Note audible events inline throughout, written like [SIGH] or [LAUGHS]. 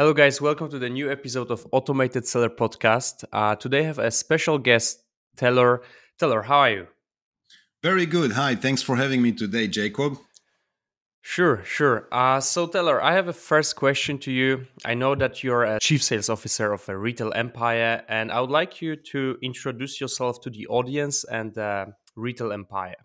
Hello, guys. Welcome to the new episode of Automated Seller Podcast. Uh, today I have a special guest, Talor. Talor, how are you? Very good. Hi. Thanks for having me today, Jacob. Sure, sure. Uh, so, Talor, I have a first question to you. I know that you're a chief sales officer of a retail empire, and I would like you to introduce yourself to the audience and uh, retail empire.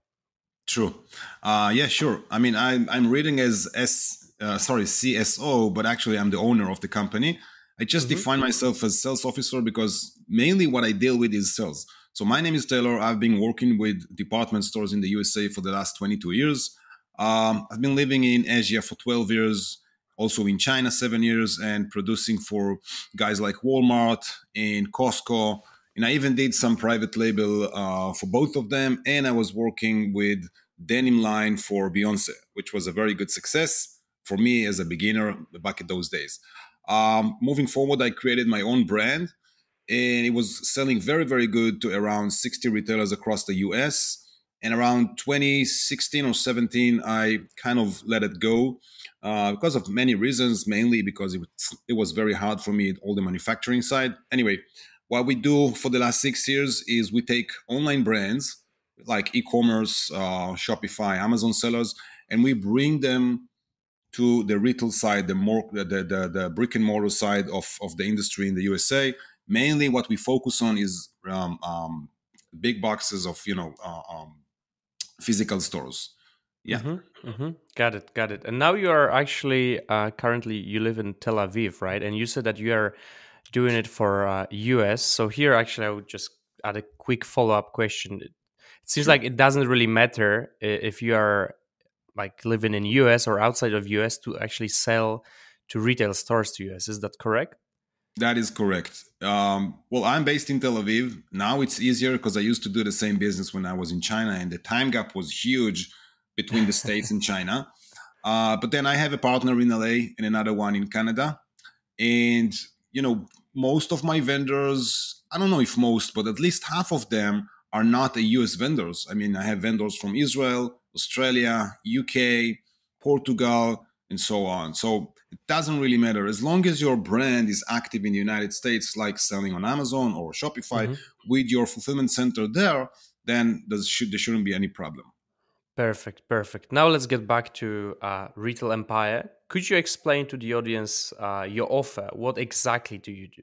True. Uh, yeah, sure. I mean, I'm, I'm reading as S uh, sorry CSO, but actually I'm the owner of the company. I just mm-hmm. define myself as sales officer because mainly what I deal with is sales. So my name is Talor. I've been working with department stores in the USA for the last 22 years. Um, I've been living in Asia for 12 years, also in China seven years, and producing for guys like Walmart and Costco. And I even did some private label uh, for both of them. And I was working with denim line for Beyonce, which was a very good success for me as a beginner back in those days. Um, moving forward, I created my own brand and it was selling very, very good to around 60 retailers across the US. And around 2016 or 17, I kind of let it go uh, because of many reasons, mainly because it was, it was very hard for me, all the manufacturing side. Anyway, what we do for the last six years is we take online brands like e-commerce, uh, Shopify, Amazon sellers, and we bring them to the retail side, the more the, the, the brick and mortar side of, of the industry in the USA. Mainly, what we focus on is um, um, big boxes of you know uh, um, physical stores. Yeah, mm-hmm, mm-hmm. got it, got it. And now you are actually uh, currently you live in Tel Aviv, right? And you said that you are doing it for uh, US. So here, actually, I would just add a quick follow up question. It seems sure. like it doesn't really matter if you are like living in US or outside of US to actually sell to retail stores to US. Is that correct? That is correct. Um, well, I'm based in Tel Aviv. Now it's easier because I used to do the same business when I was in China, and the time gap was huge between the [LAUGHS] States and China. Uh, but then I have a partner in LA and another one in Canada. And, you know, most of my vendors, I don't know if most, but at least half of them are not a US vendors. I mean, I have vendors from Israel, Australia, UK, Portugal, and so on. So it doesn't really matter as long as your brand is active in the United States, like selling on Amazon or Shopify mm-hmm. with your fulfillment center there. Then there, should, there shouldn't be any problem. Perfect, perfect. Now let's get back to uh, Retail Empire. Could you explain to the audience uh, your offer? What exactly do you do?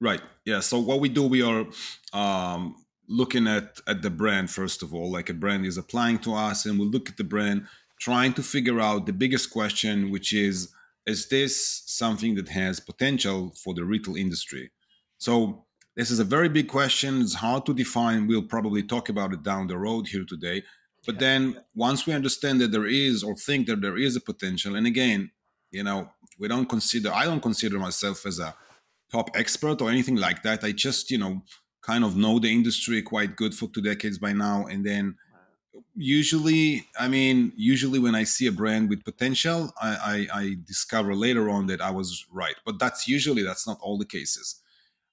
Right. Yeah. So what we do, we are um, looking at at the brand first of all. Like a brand is applying to us and we look at the brand trying to figure out the biggest question which is is this something that has potential for the retail industry? So this is a very big question. It's hard to define. We'll probably talk about it down the road here today. But then once we understand that there is or think that there is a potential and again you know we don't consider i don't consider myself as a top expert or anything like that. I just you know kind of know the industry quite good for two decades by now. And then usually, I mean, usually when I see a brand with potential, I, I, I discover later on that I was right. But that's usually that's not all the cases.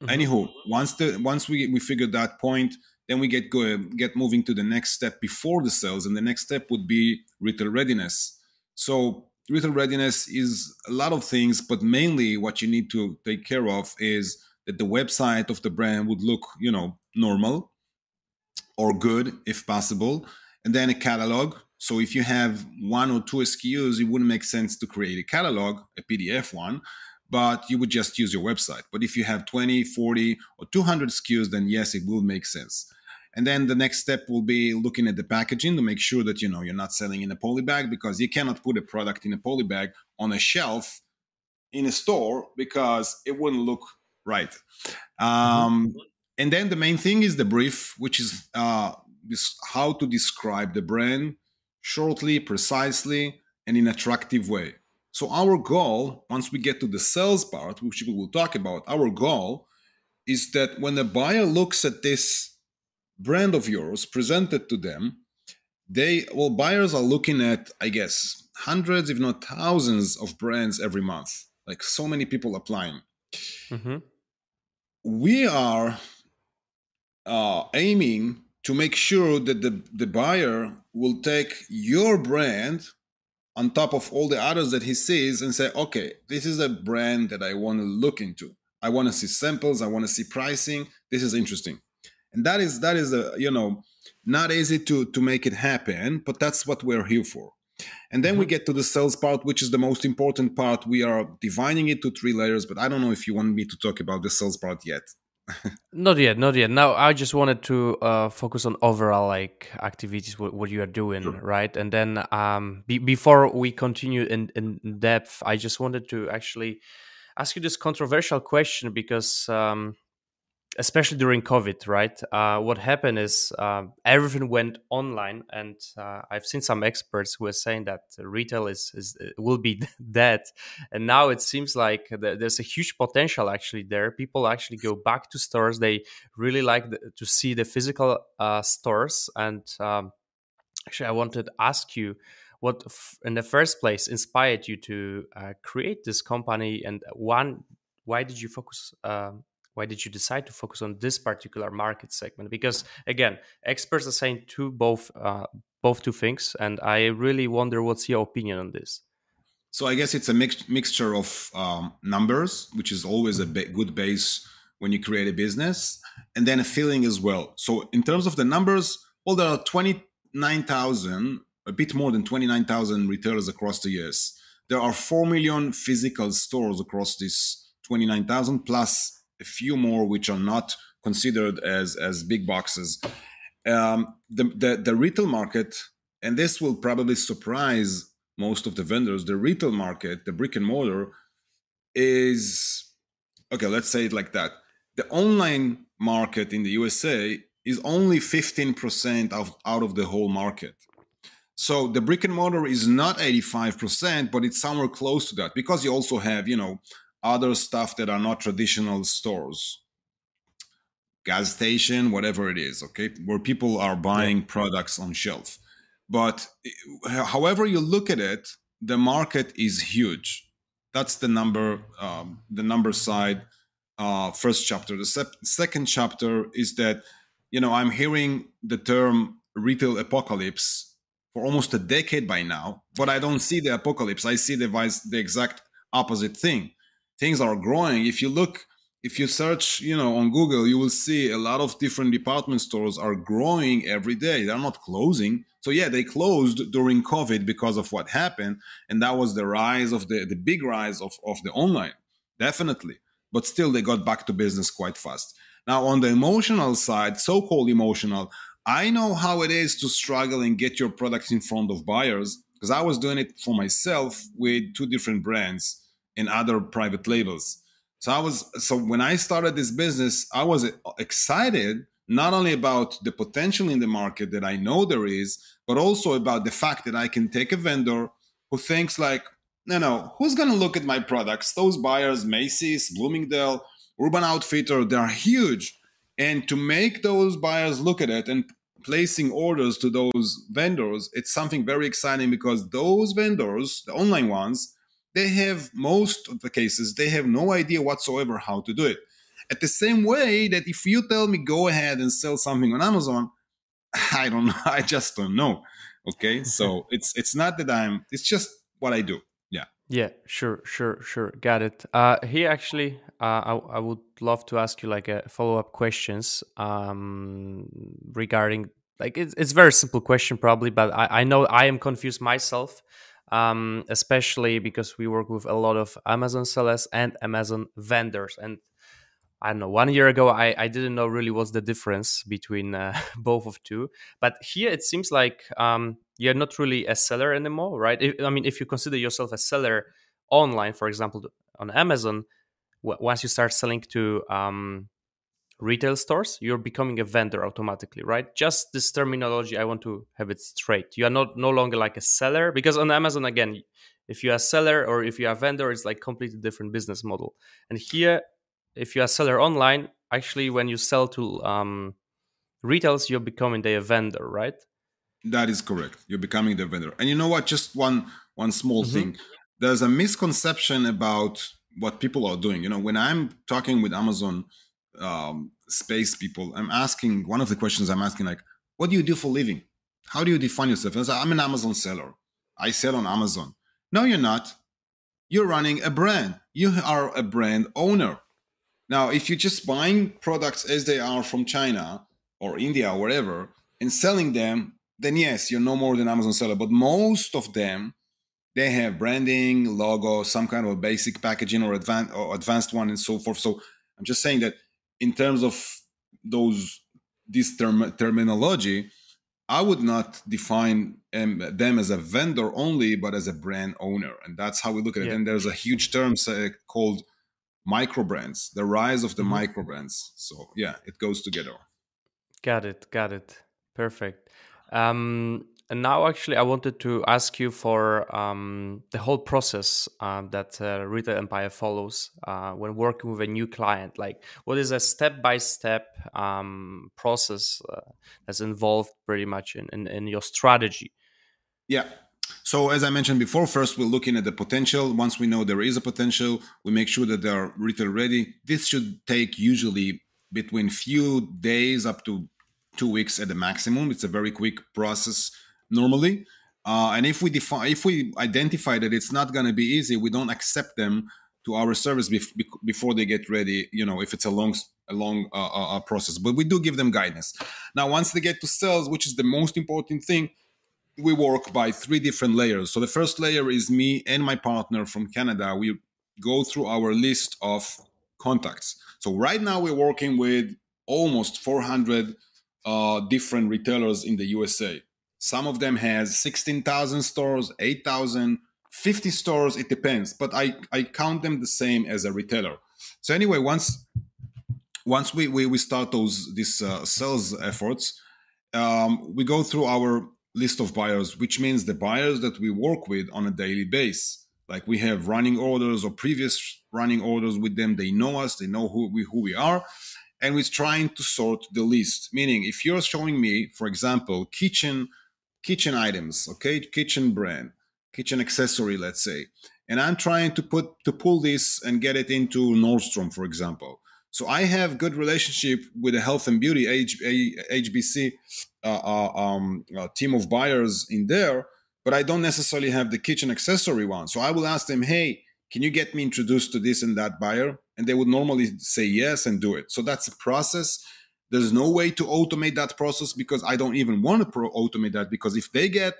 Mm-hmm. Anywho, once the once we we figure that point, then we get go get moving to the next step before the sales, and the next step would be retail readiness. So retail readiness is a lot of things, but mainly what you need to take care of is the website of the brand would look, you know, normal or good if possible, and then a catalog. So if you have one or two SKUs, it wouldn't make sense to create a catalog, a PDF one, but you would just use your website. But if you have 20, 40, or 200 SKUs, then yes, it will make sense. And then the next step will be looking at the packaging to make sure that you know you're not selling in a poly bag because you cannot put a product in a poly bag on a shelf in a store because it wouldn't look right. Mm-hmm. Um, and then the main thing is the brief, which is uh, how to describe the brand shortly, precisely, and in attractive way. So our goal, once we get to the sales part, which we will talk about, our goal is that when the buyer looks at this brand of yours presented to them, they well buyers are looking at I guess hundreds, if not thousands, of brands every month. Like so many people applying. Mm-hmm we are uh, aiming to make sure that the, the buyer will take your brand on top of all the others that he sees and say, okay, this is a brand that I want to look into. I want to see samples. I want to see pricing. This is interesting, and that is that is a you know not easy to to make it happen, but that's what we're here for. And then mm-hmm. we get to the sales part, which is the most important part. We are dividing it to three layers, but I don't know if you want me to talk about the sales part yet. not yet, not yet. Now I just wanted to uh, focus on overall like activities, what, what you are doing, sure. right? And then um, be- before we continue in, in depth, I just wanted to actually ask you this controversial question because um, especially during COVID, right? Uh, what happened is uh, everything went online, and uh, I've seen some experts who are saying that retail is, is uh, will be [LAUGHS] dead, and now it seems like there's a huge potential actually there. People actually go back to stores; they really like the, to see the physical uh, stores. And um, actually, I wanted to ask you what, in the first place, inspired you to uh, create this company, and one, why did you focus? Um, why did you decide to focus on this particular market segment? Because again experts are saying two both uh, both two things and i really wonder what's your opinion on this? So i guess it's a mix- mixture of um, numbers which is always a ba- good base when you create a business and then a feeling as well. So in terms of the numbers well there are 29000 a bit more than 29000 retailers across the us there are 4 million physical stores across this 29000 plus a few more which are not considered as as big boxes. Um, the, the the retail market, and this will probably surprise most of the vendors. The retail market, the brick and mortar, is okay. Let's say it like that. The online market in the USA is only 15% of, out of the whole market. So the brick and mortar is not 85%, but it's somewhere close to that because you also have, you know, other stuff that are not traditional stores. Gas station whatever it is okay where people are buying yeah. products on shelf. But however you look at it the market is huge. That's the number um, the number side uh, first chapter. The se- second chapter is that you know i'm hearing the term retail apocalypse for almost a decade by now but i don't see the apocalypse. I see the vice the exact opposite thing things are growing. If you look, if you search, you know, on Google, you will see a lot of different department stores are growing every day. They're not closing. So yeah, they closed during COVID because of what happened, and that was the rise of the the big rise of of the online, definitely. But still, they got back to business quite fast. Now, on the emotional side, so-called emotional, I know how it is to struggle and get your products in front of buyers because I was doing it for myself with two different brands in other private labels. So I was so when I started this business, I was excited not only about the potential in the market that I know there is, but also about the fact that I can take a vendor who thinks like, no, no, who's gonna look at my products? Those buyers, Macy's, Bloomingdale, Urban Outfitter, they're huge. And to make those buyers look at it and placing orders to those vendors, it's something very exciting because those vendors, the online ones, they have most of the cases they have no idea whatsoever how to do it. At the same way that if you tell me go ahead and sell something on amazon [LAUGHS] i don't know [LAUGHS] i just don't know okay? [LAUGHS] So it's it's not that i'm it's just what i do yeah. Yeah sure sure sure got it. Uh here actually uh, I, I would love to ask you like a follow-up questions um regarding like it's, it's very simple question probably but I, I know i am confused myself um, especially because we work with a lot of Amazon sellers and Amazon vendors. And I don't know, one year ago, I, I didn't know really what's the difference between uh, [LAUGHS] both of two. But here it seems like um, you're not really a seller anymore, right? If, I mean, if you consider yourself a seller online, for example, on Amazon, once you start selling to um, retail stores, you're becoming a vendor automatically, right? Just this terminology, I want to have it straight. You are not no longer like a seller because on Amazon, again, if you're a seller or if you're a vendor, it's like completely different business model. And here, if you're a seller online, actually, when you sell to um, retails, you're becoming a vendor, right? That is correct. You're becoming the vendor. And you know what? Just one one small mm-hmm. thing. There's a misconception about what people are doing. You know, when I'm talking with Amazon um, space people, I'm asking one of the questions I'm asking like, what do you do for living? How do you define yourself? And I am an Amazon seller. I sell on Amazon. No, you're not. You're running a brand. You are a brand owner. Now, if you're just buying products as they are from China or India or wherever and selling them, then yes, you're no more than Amazon seller. But most of them, they have branding, logo, some kind of a basic packaging or advanced or advanced one and so forth. So I'm just saying that in terms of those this term, terminology, I would not define um, them as a vendor only, but as a brand owner, and that's how we look at it. Yeah. And there's a huge term say, called micro brands, the rise of the mm-hmm. micro brands. So yeah, it goes together. Got it. Got it. Perfect. Um, and now, actually, I wanted to ask you for um, the whole process uh, that uh, Retail Empire follows uh, when working with a new client. Like, what is a step-by-step um, process uh, that's involved pretty much in, in, in your strategy? Yeah. So as I mentioned before, first we're looking at the potential. Once we know there is a potential, we make sure that they are retail ready. This should take usually between few days up to two weeks at the maximum. It's a very quick process normally. Uh, and if we define, if we identify that it's not going to be easy, we don't accept them to our service bef- before they get ready. You know, if it's a long, a long uh, uh, uh, process, but we do give them guidance. Now, once they get to sales, which is the most important thing, we work by three different layers. So the first layer is me and my partner from Canada. We go through our list of contacts. So right now we're working with almost 400 uh, different retailers in the USA. Some of them has 16,000 stores, 8,000, 50 stores. It depends, but I, I count them the same as a retailer. So anyway, once once we, we, we start those these uh, sales efforts, um, we go through our list of buyers, which means the buyers that we work with on a daily base. Like we have running orders or previous running orders with them. They know us. They know who we who we are, and we're trying to sort the list. Meaning, if you're showing me, for example, kitchen kitchen items, okay, kitchen brand, kitchen accessory, let's say, and I'm trying to put to pull this and get it into Nordstrom, for example. So I have good relationship with the health and beauty H, HBC uh, uh, um, uh, team of buyers in there, but I don't necessarily have the kitchen accessory one. So I will ask them, hey, can you get me introduced to this and that buyer? And they would normally say yes and do it. So that's a process there's no way to automate that process because I don't even want to pro- automate that because if they get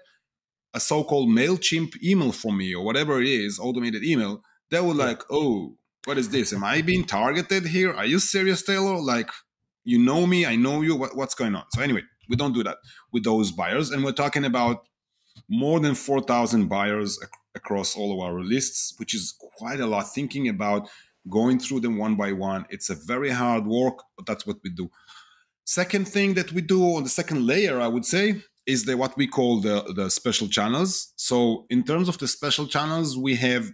a so-called Mailchimp email from me or whatever it is, automated email, they will like, oh, what is this? Am I being targeted here? Are you serious, Talor? Like, you know me, I know you. What, what's going on? So anyway, we don't do that with those buyers, and we're talking about more than four thousand buyers ac- across all of our lists, which is quite a lot. Thinking about going through them one by one, it's a very hard work, but that's what we do. Second thing that we do on the second layer, I would say, is the what we call the, the special channels. So in terms of the special channels, we have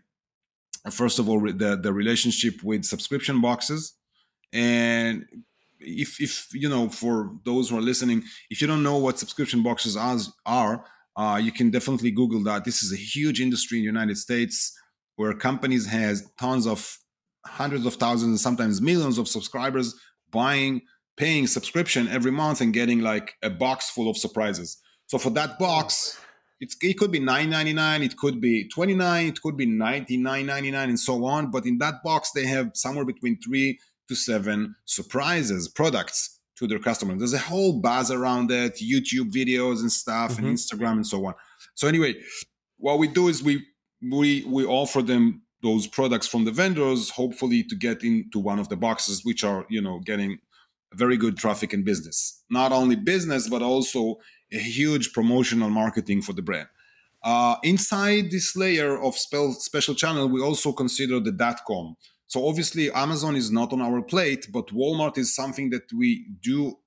first of all the, the relationship with subscription boxes. And if if you know, for those who are listening, if you don't know what subscription boxes are, uh, you can definitely Google that. This is a huge industry in the United States where companies has tons of hundreds of thousands, sometimes millions of subscribers buying paying subscription every month and getting like a box full of surprises. So for that box, it's, it could be 9.99, it could be 29, it could be 99.99 and so on. But in that box, they have somewhere between three to seven surprises, products to their customers. There's a whole buzz around that, YouTube videos and stuff, mm-hmm. and Instagram and so on. So anyway, what we do is we we we offer them those products from the vendors, hopefully to get into one of the boxes, which are you know getting very good traffic and business. Not only business, but also a huge promotional marketing for the brand. Uh, inside this layer of special channel, we also consider the dot com. So obviously, Amazon is not on our plate, but Walmart is something that we do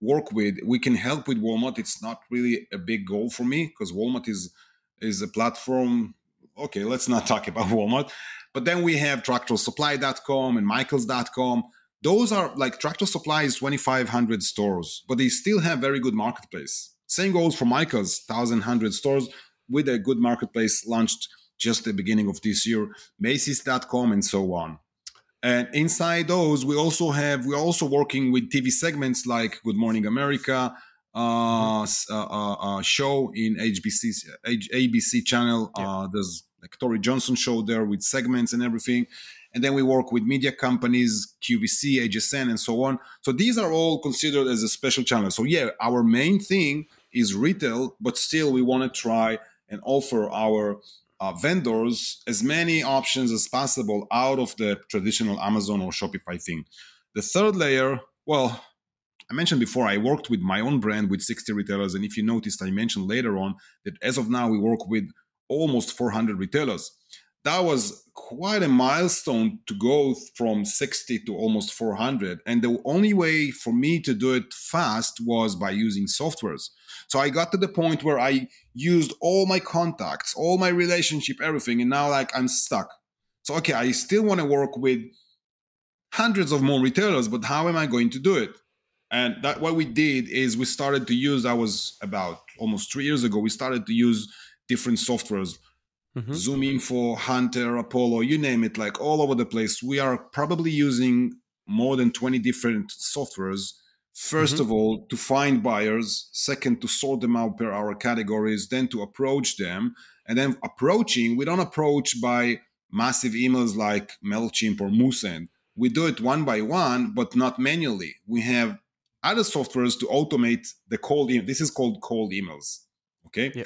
work with. We can help with Walmart. It's not really a big goal for me because Walmart is is a platform. Okay, let's not talk about [LAUGHS] Walmart. But then we have TractorSupply.com and Michaels.com those are like Tractor Supply is 2,500 stores, but they still have very good marketplace. Same goes for Michael's 1,100 stores with a good marketplace launched just the beginning of this year, Macy's.com and so on. And inside those, we also have we're also working with TV segments like Good Morning America, uh, uh, uh, uh, show in HBC ABC channel. Yeah. Uh, there's like Tory Johnson show there with segments and everything. And then we work with media companies, QVC, HSN, and so on. So these are all considered as a special channel. So yeah, our main thing is retail, but still we want to try and offer our uh, vendors as many options as possible out of the traditional Amazon or Shopify thing. The third layer, well, I mentioned before, I worked with my own brand with 60 retailers. And if you noticed, I mentioned later on that as of now, we work with almost 400 retailers. That was quite a milestone to go from 60 to almost 400. And the only way for me to do it fast was by using softwares. So I got to the point where I used all my contacts, all my relationship, everything. And now, like, I'm stuck. So, okay, I still want to work with hundreds of more retailers, but how am I going to do it? And that what we did is we started to use. I was about almost three years ago. We started to use different softwares, mm-hmm. ZoomInfo, Hunter, Apollo, you name it, like all over the place. We are probably using more than twenty different softwares. 1st mm-hmm. of all, to find buyers. Second, to sort them out per our categories. Then to approach them. And then approaching, we don't approach by massive emails like MailChimp or Moosend. We do it one by one, but not manually. We have other softwares to automate the cold. This is called cold emails. Okay.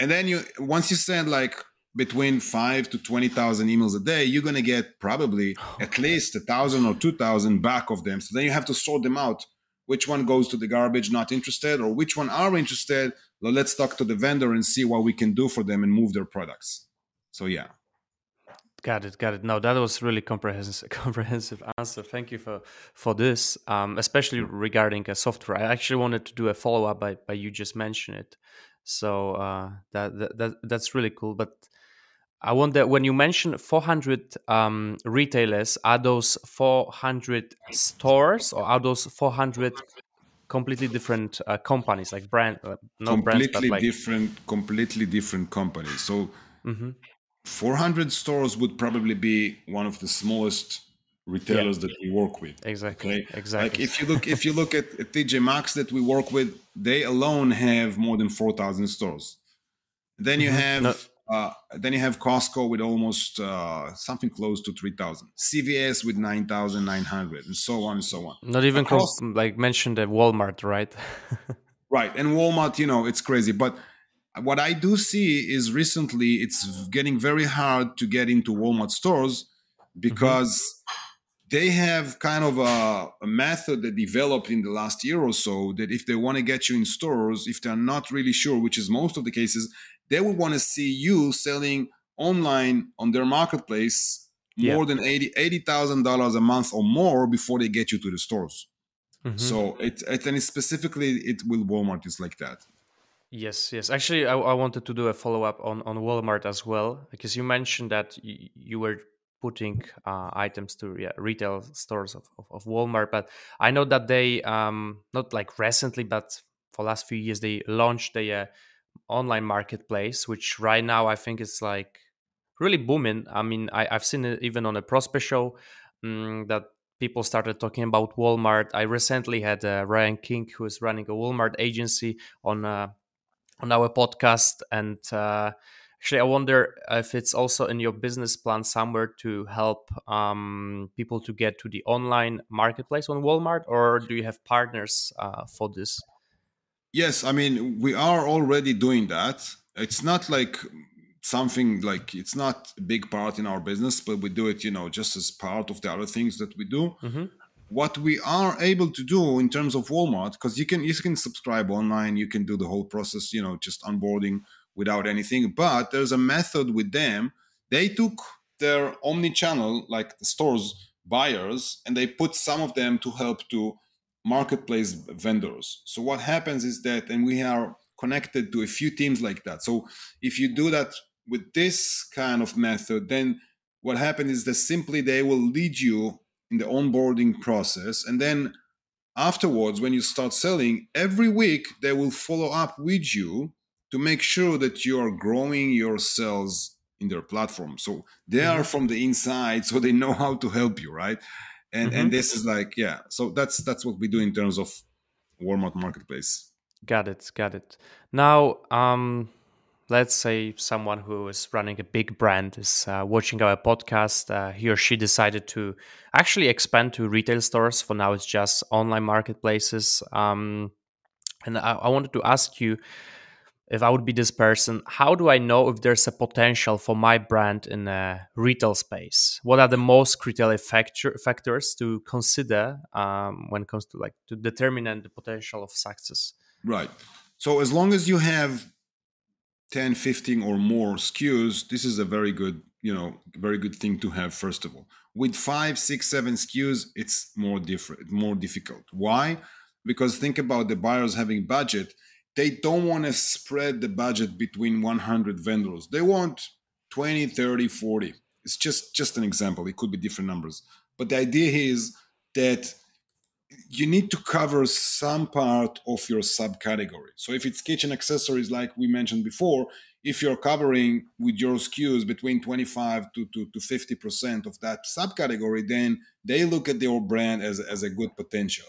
And then you once you send like between five to twenty thousand emails a day, you're gonna get probably at least a thousand or two thousand back of them. So then you have to sort them out. Which one goes to the garbage, not interested, or which one are interested? Well, let's talk to the vendor and see what we can do for them and move their products. So yeah. Got it, got it. No, that was really comprehensive, [LAUGHS] comprehensive answer. Thank you for for this, um, especially regarding a software. I actually wanted to do a follow up, but but you just mentioned it, so uh, that, that that that's really cool. But I wonder when you mention 400 um, retailers, are those 400 stores or are those 400 completely different uh, companies, like brand, uh, not completely brands, but like... different, completely different companies. So. Mm-hmm 400 stores would probably be one of the smallest retailers yeah. that we work with. Exactly. Okay? Exactly. Like if you look if you look at, at TJ Maxx that we work with, they alone have more than 4,000 stores. Then you mm-hmm. have no. uh, then you have Costco with almost uh, something close to 3,000, CVS with 9,900, and so on and so on. Not even Across, like mentioned at Walmart, right? [LAUGHS] right, and Walmart, you know, it's crazy, but what I do see is recently it's getting very hard to get into Walmart stores because mm-hmm. They have kind of a, a, method that developed in the last year or so that if they want to get you in stores, if they're not really sure, which is most of the cases, they would want to see you selling online on their marketplace yeah. more than eighty thousand dollars a month or more before they get you to the stores. Mm-hmm. So it, it and specifically it will Walmart is like that. Yes, yes. Actually, I, I wanted to do a follow up on, on Walmart as well because you mentioned that you were putting uh, items to yeah, retail stores of, of, of, Walmart, but I know that they um, not like recently, but for last few years they launched a uh, online marketplace, which right now I think is like really booming. I mean, I, I've seen it even on a Prosper show um, that people started talking about Walmart. I recently had uh, Ryan King, who is running a Walmart agency, on uh, on our podcast. And uh, actually, I wonder if it's also in your business plan somewhere to help um, people to get to the online marketplace on Walmart, or do you have partners uh, for this? Yes, I mean, we are already doing that. It's not like something like it's not a big part in our business, but we do it, you know, just as part of the other things that we do. Mm-hmm what we are able to do in terms of Walmart, because you can you can subscribe online, you can do the whole process, you know, just onboarding without anything. But there's a method with them. They took their omni-channel, like the stores buyers, and they put some of them to help to marketplace vendors. So what happens is that, and we are connected to a few teams like that. So if you do that with this kind of method, then what happens is that simply they will lead you in the onboarding process. And then afterwards, when you start selling, every week they will follow up with you to make sure that you are growing your sales in their platform. So they mm-hmm. are from the inside, so they know how to help you, right? And mm-hmm. and this is like, yeah. So that's that's what we do in terms of Walmart marketplace. Got it. Got it. Now, um, let's say someone who is running a big brand is uh, watching our podcast. Uh, he or she decided to actually expand to retail stores. For now, it's just online marketplaces. Um, and I, I wanted to ask you if I would be this person, how do I know if there's a potential for my brand in a retail space? What are the most critical factor, factors to consider um, when it comes to like to determine the potential of success? Right. So as long as you have 10, 15 or more SKUs, this is a very good, you know, very good thing to have, first of all. With five, six, seven SKUs, it's more different, more difficult. Why? Because think about the buyers having budget. They don't want to spread the budget between 100 vendors. They want 20, 30, 40. It's just just an example. It could be different numbers. But the idea is that you need to cover some part of your subcategory. So if it's kitchen accessories, like we mentioned before, if you're covering with your SKUs between 25 to, to, to 50% of that subcategory, then they look at your brand as, as a good potential.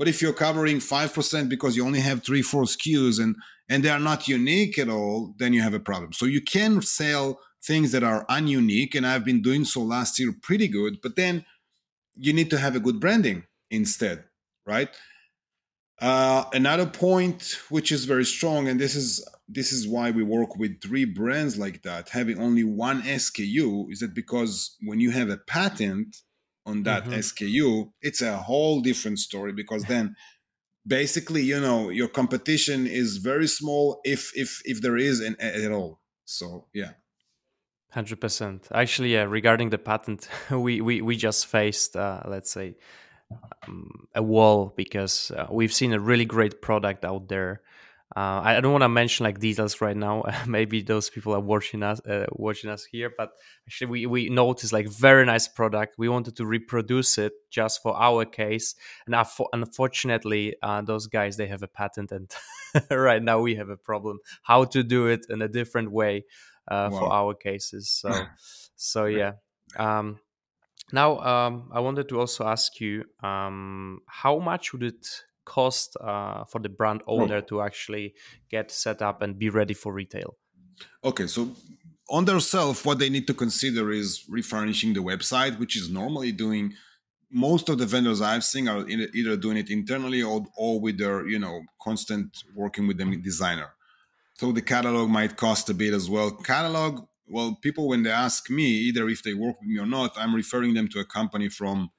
But if you're covering 5% because you only have three, four SKUs and, and they are not unique at all, then you have a problem. So you can sell things that are ununique. And I've been doing so last year pretty good, but then you need to have a good branding instead, right? Uh, another point which is very strong, and this is this is why we work with three brands like that, having only one SKU, is that because when you have a patent on that mm-hmm. SKU, it's a whole different story because then basically you know your competition is very small if if if there is an, at all. So yeah. Hundred percent. Actually, yeah. Regarding the patent, [LAUGHS] we we we just faced, uh, let's say, um, a wall because uh, we've seen a really great product out there. Uh, I don't want to mention like details right now. [LAUGHS] Maybe those people are watching us uh, watching us here, but actually we we noticed like very nice product. We wanted to reproduce it just for our case, and unfortunately, uh, those guys they have a patent, and [LAUGHS] right now we have a problem how to do it in a different way uh, wow. for our cases. So, [LAUGHS] so yeah. Um, now, um, I wanted to also ask you, um, how much would it cost uh, for the brand owner to actually get set up and be ready for retail? Okay, so on their self, what they need to consider is refurnishing the website, which is normally doing. Most of the vendors I've seen are either doing it internally or, or with their, you know, constant working with the designer. So the catalog might cost a bit as well. Catalog, well, people when they ask me, either if they work with me or not, I'm referring them to a company from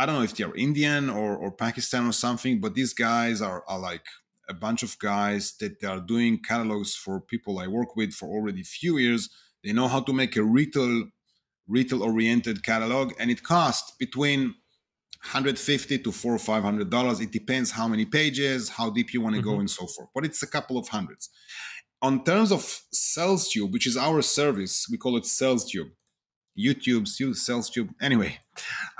I don't know if they're Indian or, or Pakistan or something, but these guys are, are like a bunch of guys that they are doing catalogs for people I work with for already few years. They know how to make a retail retail oriented catalog and it costs between 150 to four or five hundred dollars. It depends how many pages, how deep you want to mm-hmm. go, and so forth. But it's a couple of hundreds. On terms of SalesTube, which is our service, we call it SalesTube. YouTube, SalesTube. Anyway,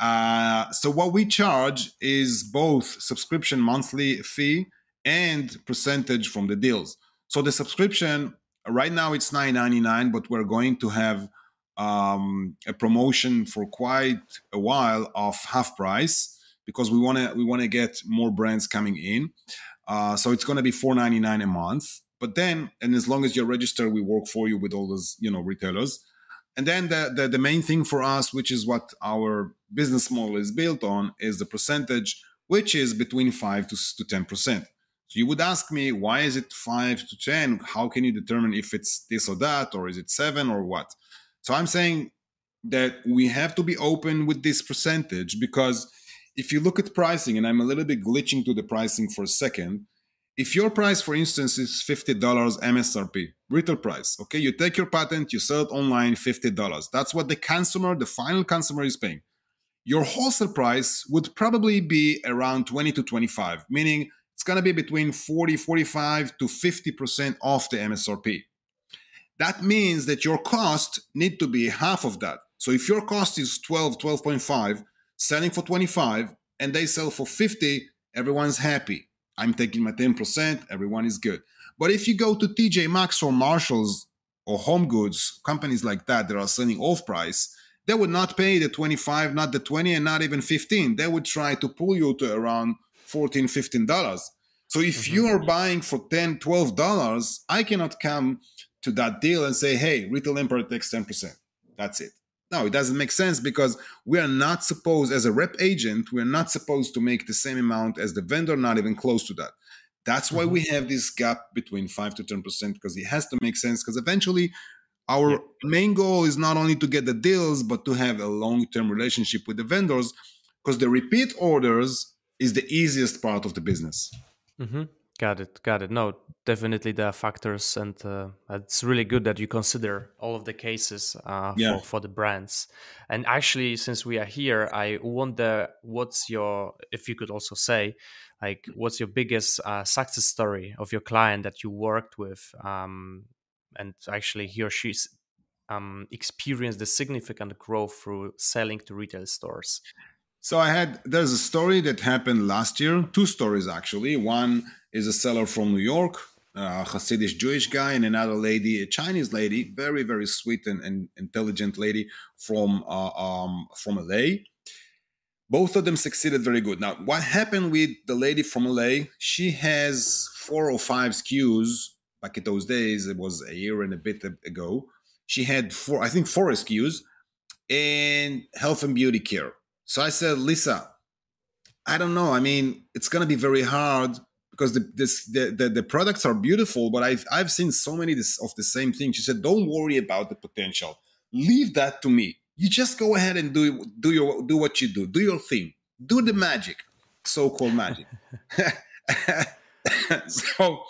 uh, so what we charge is both subscription monthly fee and percentage from the deals. So the subscription right now it's 9.99, but we're going to have um, a promotion for quite a while of half price because we want to we want to get more brands coming in. Uh, so it's going to be 4.99 a month. But then, and as long as you're registered, we work for you with all those you know retailers. And then the, the, the main thing for us, which is what our business model is built on, is the percentage, which is between five to, to ten percent. So you would ask me, why is it five to ten? How can you determine if it's this or that, or is it seven or what? So I'm saying that we have to be open with this percentage because if you look at pricing, and I'm a little bit glitching to the pricing for a second, if your price, for instance, is $50 MSRP, retail price, okay, you take your patent, you sell it online, $50. That's what the consumer, the final consumer is paying. Your wholesale price would probably be around 20 to 25, meaning it's going to be between 40, 45 to 50% off the MSRP. That means that your cost need to be half of that. So if your cost is 12, 12.5, selling for 25 and they sell for 50, everyone's happy. I'm taking my 10%, everyone is good. But if you go to TJ Maxx or Marshalls or Home Goods, companies like that that are selling off price, they would not pay the 25, not the 20, and not even 15. They would try to pull you to around 14, 15 dollars. So if mm-hmm. you are buying for 10 12 dollars, I cannot come to that deal and say, "Hey, retail empire takes 10%." That's it. No, it doesn't make sense because we are not supposed, as a rep agent, we are not supposed to make the same amount as the vendor, not even close to that. That's why mm-hmm. we have this gap between 5 to 10% because it has to make sense because eventually our yeah. main goal is not only to get the deals, but to have a long term relationship with the vendors because the repeat orders is the easiest part of the business. Mm-hmm. Got it. Got it. No, definitely there are factors, and uh, it's really good that you consider all of the cases uh, yeah. for, for the brands. And actually, since we are here, I wonder what's your, if you could also say, like, what's your biggest uh, success story of your client that you worked with, um, and actually he or she's um, experienced the significant growth through selling to retail stores. So I had there's a story that happened last year, two stories actually. One is a seller from New York, a Hasidic Jewish guy, and another lady, a Chinese lady, very very sweet and, and intelligent lady from uh, um, from LA. Both of them succeeded very good. Now, what happened with the lady from LA? She has four or five SKUs. Back in those days, it was a year and a bit ago. She had four, I think, four SKUs in health and beauty care. So I said, Lisa, I don't know. I mean, it's going to be very hard because the, this, the, the, the, products are beautiful, but I've, I've seen so many this, of the same thing. She said, don't worry about the potential. Leave that to me. You just go ahead and do, do, your, do what you do. Do your thing. Do the magic, so-called magic. [LAUGHS] [LAUGHS] so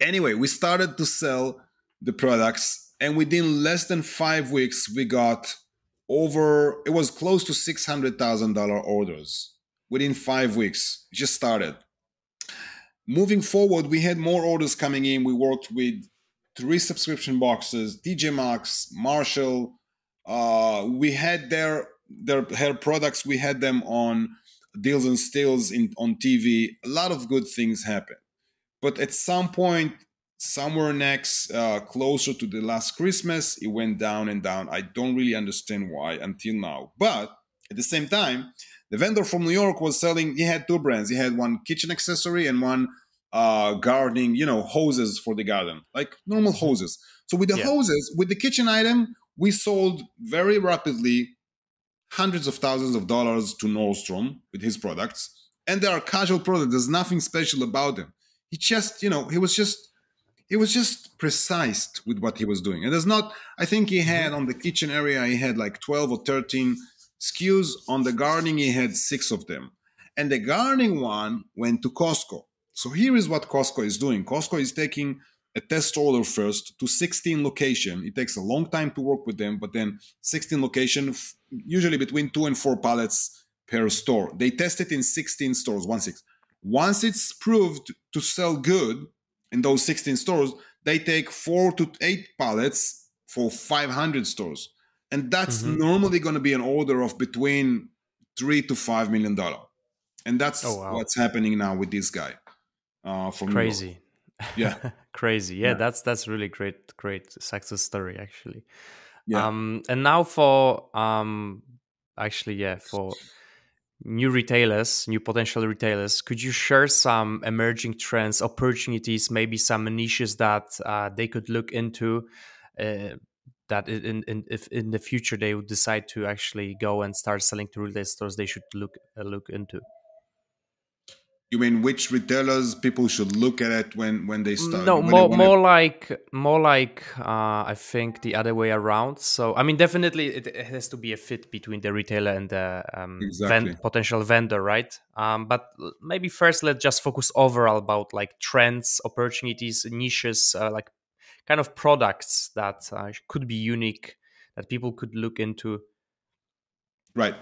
anyway, we started to sell the products and within less than five weeks, we got over, it was close to $600,000 orders within five weeks. Just started moving forward, we had more orders coming in. We worked with three subscription boxes, TJ Maxx, Marshall. Uh, we had their their hair products. We had them on deals and steals in on TV. A lot of good things happened, but at some point, somewhere next, uh, closer to the last Christmas, it went down and down. I don't really understand why until now. But at the same time, the vendor from New York was selling. He had two brands. He had one kitchen accessory and one uh, gardening, you know, hoses for the garden, like normal hoses. So with the yeah. hoses, with the kitchen item, we sold very rapidly hundreds of thousands of dollars to Nordstrom with his products. And they are casual products. There's nothing special about them. He just, you know, he was just he was just precise with what he was doing. And there's not, I think he had mm-hmm. on the kitchen area, he had like 12 or 13 SKUs. On the gardening, he had six of them. And the gardening one went to Costco. So here is what Costco is doing. Costco is taking a test order first to 16 location. It takes a long time to work with them, but then 16 location, usually between two and four pallets per store. They test it in 16 stores, one six. Once it's proved to sell good in those 16 stores, they take four to eight pallets for 500 stores. And that's mm-hmm. normally going to be an order of between three to five million dollar. And that's oh, wow. what's happening now with this guy uh, from crazy. Yeah, [LAUGHS] crazy. Yeah, yeah, that's that's really great, great success story actually. Yeah. Um, and now for um, actually, yeah, for new retailers, new potential retailers, could you share some emerging trends, opportunities, maybe some niches that uh, they could look into? Uh, that in, in if in the future they would decide to actually go and start selling to retail stores, they should look uh, look into. You mean which retailers people should look at it when when they start? No, more more like more like uh, I think the other way around. So I mean, definitely it, it has to be a fit between the retailer and the um, exactly. potential vendor, right? Um, but maybe first let's just focus overall about like trends, opportunities, niches, uh, like kind of products that uh, could be unique that people could look into. Right.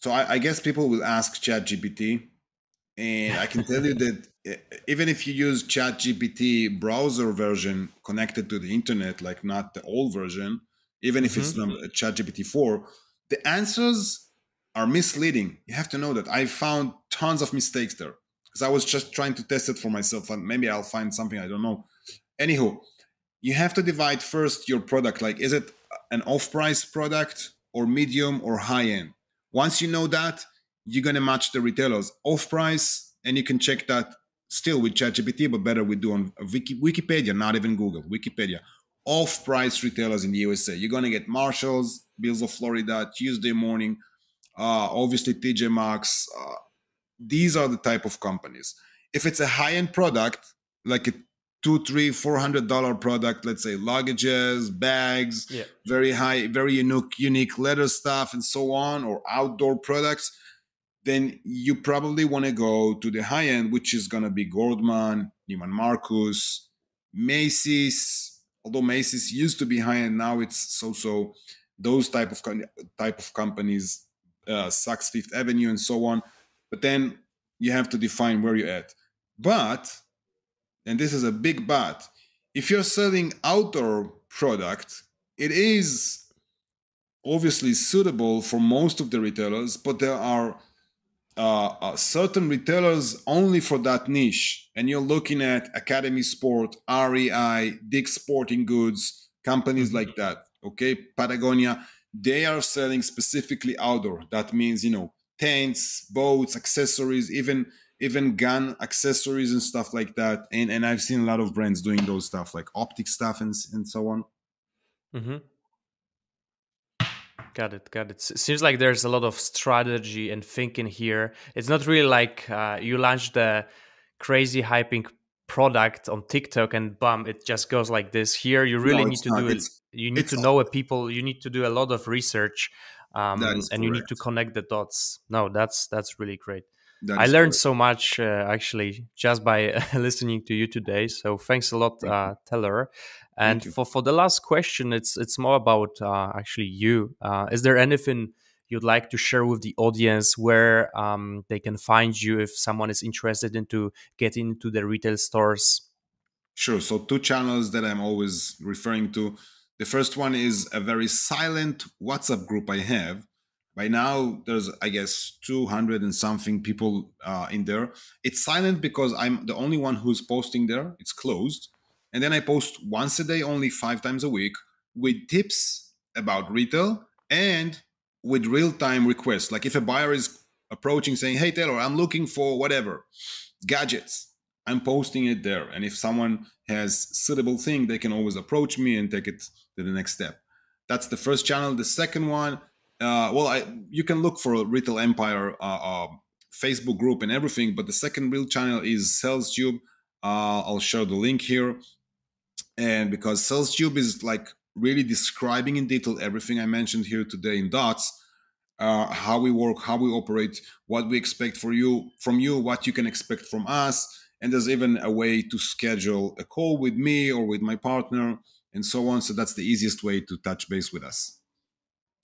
So I, I guess people will ask ChatGPT and I can tell you that even if you use ChatGPT browser version connected to the internet, like not the old version, even if mm-hmm. it's ChatGPT 4, the answers are misleading. You have to know that. I found tons of mistakes there because I was just trying to test it for myself and maybe I'll find something I don't know. Anywho, you have to divide first your product like, is it an off price product or medium or high end? Once you know that, you're going to match the retailers off price and you can check that still with ChatGPT, but better we do on Wiki, Wikipedia, not even Google, Wikipedia. Off-price retailers in the USA. You're gonna get Marshalls, Bills of Florida, Tuesday Morning, uh, obviously TJ Maxx. Uh, these are the type of companies. If it's a high-end product, like a two, three, four hundred dollar product, let's say luggages, bags, yeah. very high, very unique, unique leather stuff, and so on, or outdoor products, then you probably want to go to the high end, which is gonna be goldman Neiman Marcus, Macy's. Although Macy's used to be high end, now it's so so. Those type of type of companies, uh, Saks Fifth Avenue, and so on. But then you have to define where you're at. But and this is a big but, if you're selling outdoor product, it is obviously suitable for most of the retailers, but there are uh, uh, certain retailers only for that niche. And you're looking at Academy Sport, REI, Dick's Sporting Goods, companies mm-hmm. like that. Okay, Patagonia, they are selling specifically outdoor. That means, you know, tents, boats, accessories, even even gun accessories and stuff like that. And and I've seen a lot of brands doing those stuff like optic stuff and and so on. Mm-hmm. Got it, got it. it. Seems like there's a lot of strategy and thinking here. It's not really like uh, you launch the crazy hyping product on TikTok and bam, it just goes like this. Here, you really no, need to not. do it. You need to know a people. You need to do a lot of research, um, and correct. you need to connect the dots. No, that's that's really great. I learned so much uh, actually just by [LAUGHS] listening to you today. So thanks a lot, uh, Talor. And for, for the last question, it's it's more about uh, actually you. Uh, is there anything you'd like to share with the audience where um, they can find you if someone is interested into getting into the retail stores? Sure. So two channels that I'm always referring to. The first one is a very silent WhatsApp group I have by now there's i guess 200 and something people uh, in there. It's silent because i'm the only one who's posting there. It's closed. And then i post once a day only five times a week with tips about retail and with real-time requests. Like if a buyer is approaching saying hey Talor i'm looking for whatever gadgets i'm posting it there. And if someone has suitable thing they can always approach me and take it to the next step. That's the first channel. The second one uh, well, I, you can look for Retail Empire uh, uh, Facebook group and everything, but the second real channel is SalesTube. Uh, I'll show the link here. And because SalesTube is like really describing in detail everything I mentioned here today in dots, uh, how we work, how we operate, what we expect for you from you, what you can expect from us, and there's even a way to schedule a call with me or with my partner, and so on. So that's the easiest way to touch base with us.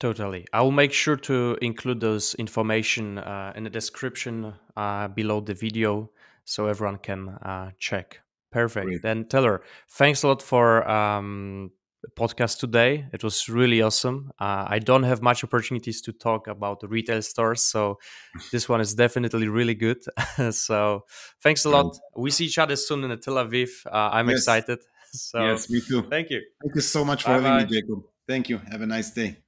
Totally. I will make sure to include those information uh, in the description uh, below the video so everyone can uh, check. Perfect. Great. Then Talor, thanks a lot for um, podcast today. It was really awesome. Uh, I don't have much opportunities to talk about retail stores, so [LAUGHS] this one is definitely really good. [LAUGHS] so thanks a lot. We see each other soon in Tel Aviv. Uh, I'm yes. excited. [LAUGHS] So yes, me too. Thank you. Thank you so much for Bye-bye. having me, Jacob. Thank you. Have a nice day.